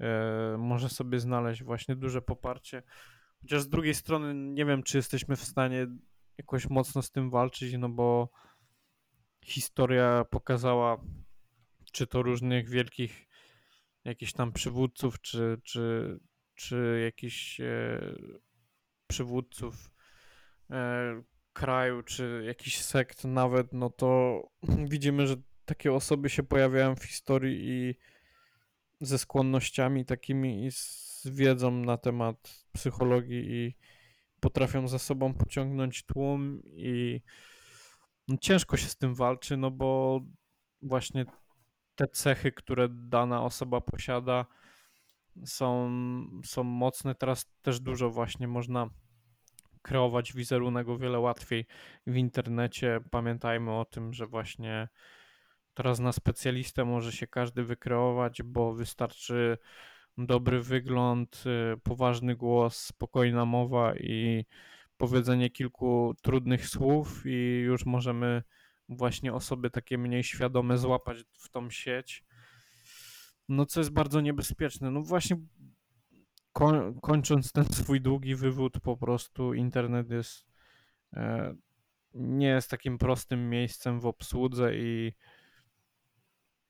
e, może sobie znaleźć właśnie duże poparcie. Chociaż z drugiej strony nie wiem, czy jesteśmy w stanie jakoś mocno z tym walczyć, no bo historia pokazała, czy to różnych wielkich jakichś tam przywódców, czy, czy, czy jakichś e, przywódców e, kraju, czy jakiś sekt nawet, no to [CLEARS THROAT] widzimy, że takie osoby się pojawiają w historii i ze skłonnościami takimi i z wiedzą na temat psychologii i potrafią za sobą pociągnąć tłum i no, ciężko się z tym walczy, no bo właśnie te cechy, które dana osoba posiada, są, są mocne. Teraz też dużo właśnie można kreować wizerunek o wiele łatwiej w internecie. Pamiętajmy o tym, że właśnie teraz na specjalistę może się każdy wykreować, bo wystarczy dobry wygląd, y, poważny głos, spokojna mowa i powiedzenie kilku trudnych słów i już możemy właśnie osoby takie mniej świadome złapać w tą sieć. No co jest bardzo niebezpieczne. No właśnie kończąc ten swój długi wywód, po prostu internet jest e, nie jest takim prostym miejscem w obsłudze i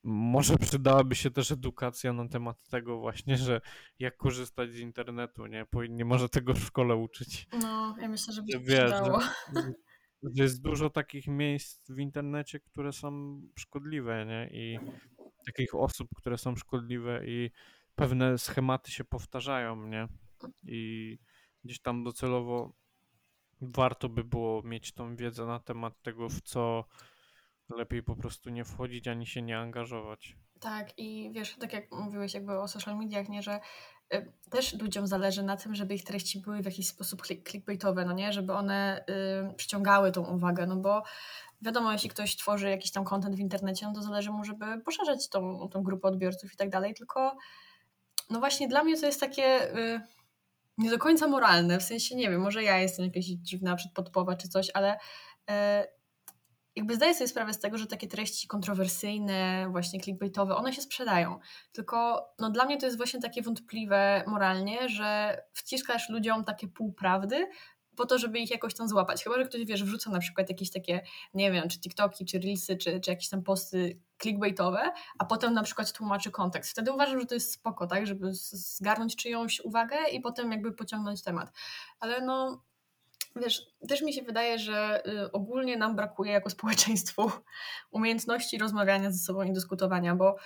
może przydałaby się też edukacja na temat tego właśnie, że jak korzystać z internetu, nie? Nie może tego w szkole uczyć. No, ja myślę, że by się Wiesz, przydało. Że, [LAUGHS] że jest dużo takich miejsc w internecie, które są szkodliwe, nie? I takich osób, które są szkodliwe i pewne schematy się powtarzają, nie? I gdzieś tam docelowo warto by było mieć tą wiedzę na temat tego, w co lepiej po prostu nie wchodzić ani się nie angażować. Tak, i wiesz, tak jak mówiłeś jakby o social mediach, nie, że y, też ludziom zależy na tym, żeby ich treści były w jakiś sposób click, clickbaitowe, no nie, żeby one y, przyciągały tą uwagę, no bo wiadomo, jeśli ktoś tworzy jakiś tam content w internecie, no to zależy mu, żeby poszerzać tą, tą grupę odbiorców i tak dalej, tylko no właśnie dla mnie to jest takie y, nie do końca moralne, w sensie nie wiem, może ja jestem jakaś dziwna, przedpodpowa czy coś, ale y, jakby zdaję sobie sprawę z tego, że takie treści kontrowersyjne, właśnie clickbaitowe, one się sprzedają. Tylko no, dla mnie to jest właśnie takie wątpliwe moralnie, że wciskasz ludziom takie półprawdy, po to, żeby ich jakoś tam złapać. Chyba, że ktoś, wiesz, wrzuca na przykład jakieś takie, nie wiem, czy TikToki, czy Reelsy, czy, czy jakieś tam posty clickbaitowe, a potem na przykład tłumaczy kontekst. Wtedy uważam, że to jest spoko, tak, żeby zgarnąć czyjąś uwagę i potem jakby pociągnąć temat. Ale no, wiesz, też mi się wydaje, że y, ogólnie nam brakuje jako społeczeństwu [LAUGHS] umiejętności rozmawiania ze sobą i dyskutowania, bo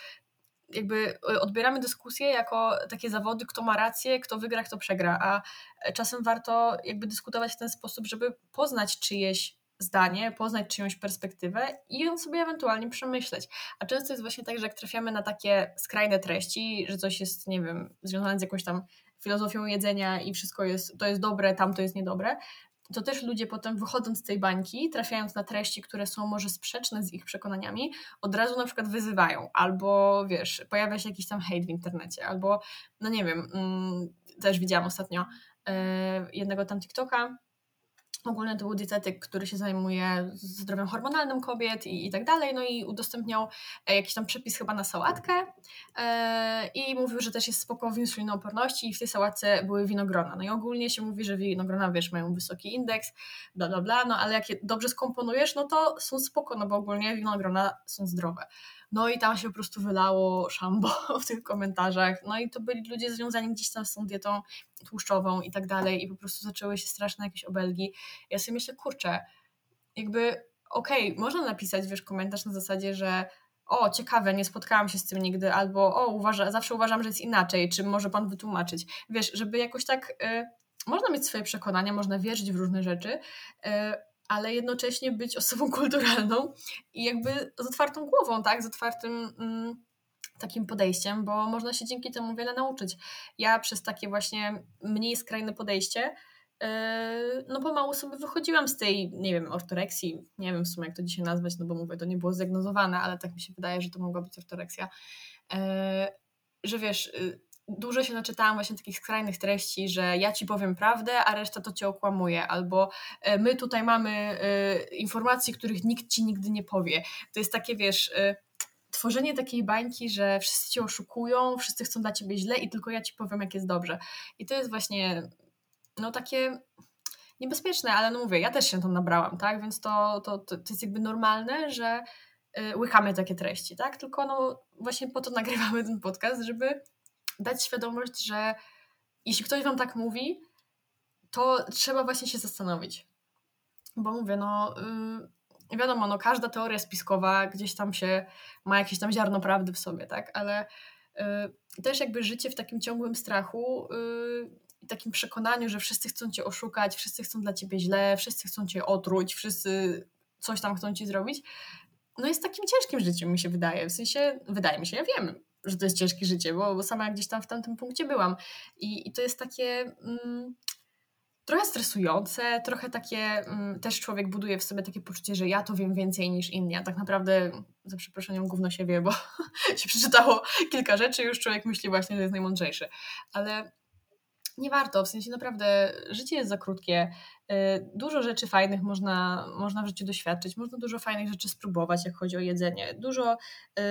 jakby y, odbieramy dyskusję jako takie zawody, kto ma rację, kto wygra, kto przegra, a e, czasem warto jakby dyskutować w ten sposób, żeby poznać czyjeś zdanie, poznać czyjąś perspektywę i ją sobie ewentualnie przemyśleć. A często jest właśnie tak, że jak trafiamy na takie skrajne treści, że coś jest, nie wiem, związane z jakąś tam filozofią jedzenia i wszystko jest, to jest dobre, tamto jest niedobre, to też ludzie potem wychodząc z tej bańki, trafiając na treści, które są może sprzeczne z ich przekonaniami, od razu na przykład wyzywają, albo wiesz, pojawia się jakiś tam hejt w internecie, albo no nie wiem, mm, też widziałam ostatnio yy, jednego tam TikToka, Ogólnie to był dietetyk, który się zajmuje zdrowiem hormonalnym kobiet i, i tak dalej, no i udostępniał e, jakiś tam przepis chyba na sałatkę e, i mówił, że też jest spoko w insulinooporności i w tej sałatce były winogrona. No i ogólnie się mówi, że winogrona, wiesz, mają wysoki indeks, bla, bla, bla, no ale jak je dobrze skomponujesz, no to są spoko, no bo ogólnie winogrona są zdrowe. No i tam się po prostu wylało szambo [LAUGHS] w tych komentarzach. No i to byli ludzie związani gdzieś tam z tą dietą tłuszczową i tak dalej i po prostu zaczęły się straszne jakieś obelgi. Ja sobie myślę, kurczę, jakby okej, okay, można napisać, wiesz, komentarz na zasadzie, że o, ciekawe, nie spotkałam się z tym nigdy, albo o, uważa, zawsze uważam, że jest inaczej, czy może pan wytłumaczyć. Wiesz, żeby jakoś tak, y, można mieć swoje przekonania, można wierzyć w różne rzeczy, y, ale jednocześnie być osobą [LAUGHS] kulturalną i jakby z otwartą głową, tak, z otwartym mm, takim podejściem, bo można się dzięki temu wiele nauczyć. Ja przez takie właśnie mniej skrajne podejście Yy, no pomału sobie wychodziłam z tej, nie wiem, ortoreksji, nie wiem w sumie jak to dzisiaj nazwać, no bo mówię, to nie było zdiagnozowane, ale tak mi się wydaje, że to mogła być ortoreksja, yy, że wiesz, yy, dużo się naczytałam właśnie takich skrajnych treści, że ja ci powiem prawdę, a reszta to cię okłamuje, albo my tutaj mamy informacje, których nikt ci nigdy nie powie. To jest takie, wiesz, tworzenie takiej bańki, że wszyscy cię oszukują, wszyscy chcą dać ciebie źle i tylko ja ci powiem, jak jest dobrze. I to jest właśnie no takie niebezpieczne, ale no mówię, ja też się tam nabrałam, tak, więc to, to, to, jest jakby normalne, że łykamy takie treści, tak, tylko no właśnie po to [LAUGHS] nagrywamy ten podcast, żeby dać świadomość, że jeśli ktoś wam tak mówi, to trzeba właśnie się zastanowić, bo mówię, no yy, wiadomo, no każda teoria spiskowa gdzieś tam się ma jakieś tam ziarno prawdy w sobie, tak, ale yy, też jakby życie w takim ciągłym strachu yy, i takim przekonaniu, że wszyscy chcą cię oszukać, wszyscy chcą dla ciebie źle, wszyscy chcą cię otruć, wszyscy coś tam chcą ci zrobić, no jest takim ciężkim życiem, mi się wydaje. W sensie, wydaje mi się, ja wiem, że to jest ciężkie życie, bo, bo sama gdzieś tam w tamtym punkcie byłam. I, i to jest takie mm, trochę stresujące, trochę takie, mm, też człowiek buduje w sobie takie poczucie, że ja to wiem więcej niż inni, a tak naprawdę, za przeproszeniem, gówno się wie, bo [LAUGHS] się przeczytało kilka rzeczy, już człowiek myśli właśnie, że jest najmądrzejszy. Ale nie warto, w sensie naprawdę życie jest za krótkie. Y, dużo rzeczy fajnych można, można w życiu doświadczyć, można dużo fajnych rzeczy spróbować, jak chodzi o jedzenie. Dużo y,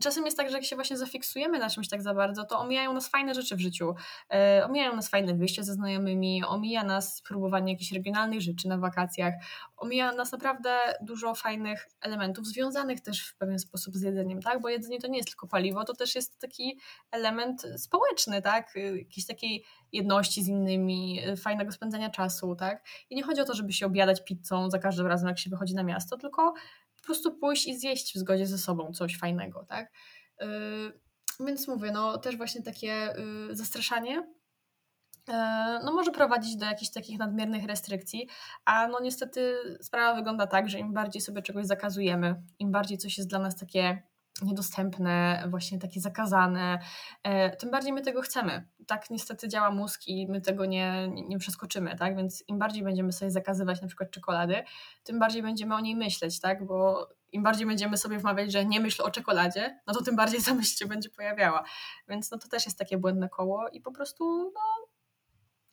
czasem jest tak, że jak się właśnie zafiksujemy na czymś tak za bardzo, to omijają nas fajne rzeczy w życiu. E, omijają nas fajne wyjście ze znajomymi, omija nas próbowanie jakichś regionalnych rzeczy na wakacjach, omija nas naprawdę dużo fajnych elementów związanych też w pewien sposób z jedzeniem, tak? Bo jedzenie to nie jest tylko paliwo, to też jest taki element społeczny, tak? Jakiejś takiej jedności z innymi, fajnego spędzania czasu, tak? I nie chodzi o to, żeby się objadać pizzą za każdym razem, jak się wychodzi na miasto, tylko prostu pójść i zjeść w zgodzie ze sobą coś fajnego, tak? Yy, więc mówię, no też właśnie takie yy, zastraszanie yy, no może prowadzić do jakichś takich nadmiernych restrykcji, a no niestety sprawa wygląda tak, że im bardziej sobie czegoś zakazujemy, im bardziej coś jest dla nas takie niedostępne, właśnie takie zakazane, e, tym bardziej my tego chcemy. Tak niestety działa mózg i my tego nie, nie przeskoczymy, tak? Więc im bardziej będziemy sobie zakazywać na przykład czekolady, tym bardziej będziemy o niej myśleć, tak? Bo im bardziej będziemy sobie wmawiać, że nie myśl o czekoladzie, no to tym bardziej [LAUGHS] ta myśl się będzie pojawiała. Więc no to też jest takie błędne koło i po prostu no,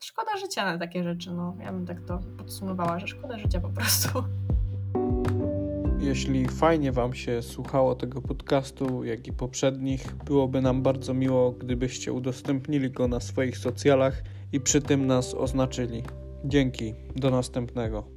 szkoda życia na takie rzeczy. No, ja bym tak to podsumowała, że szkoda życia po prostu. Jeśli fajnie Wam się słuchało tego podcastu, jak i poprzednich, byłoby nam bardzo miło, gdybyście udostępnili go na swoich socjalach i przy tym nas oznaczyli. Dzięki, do następnego.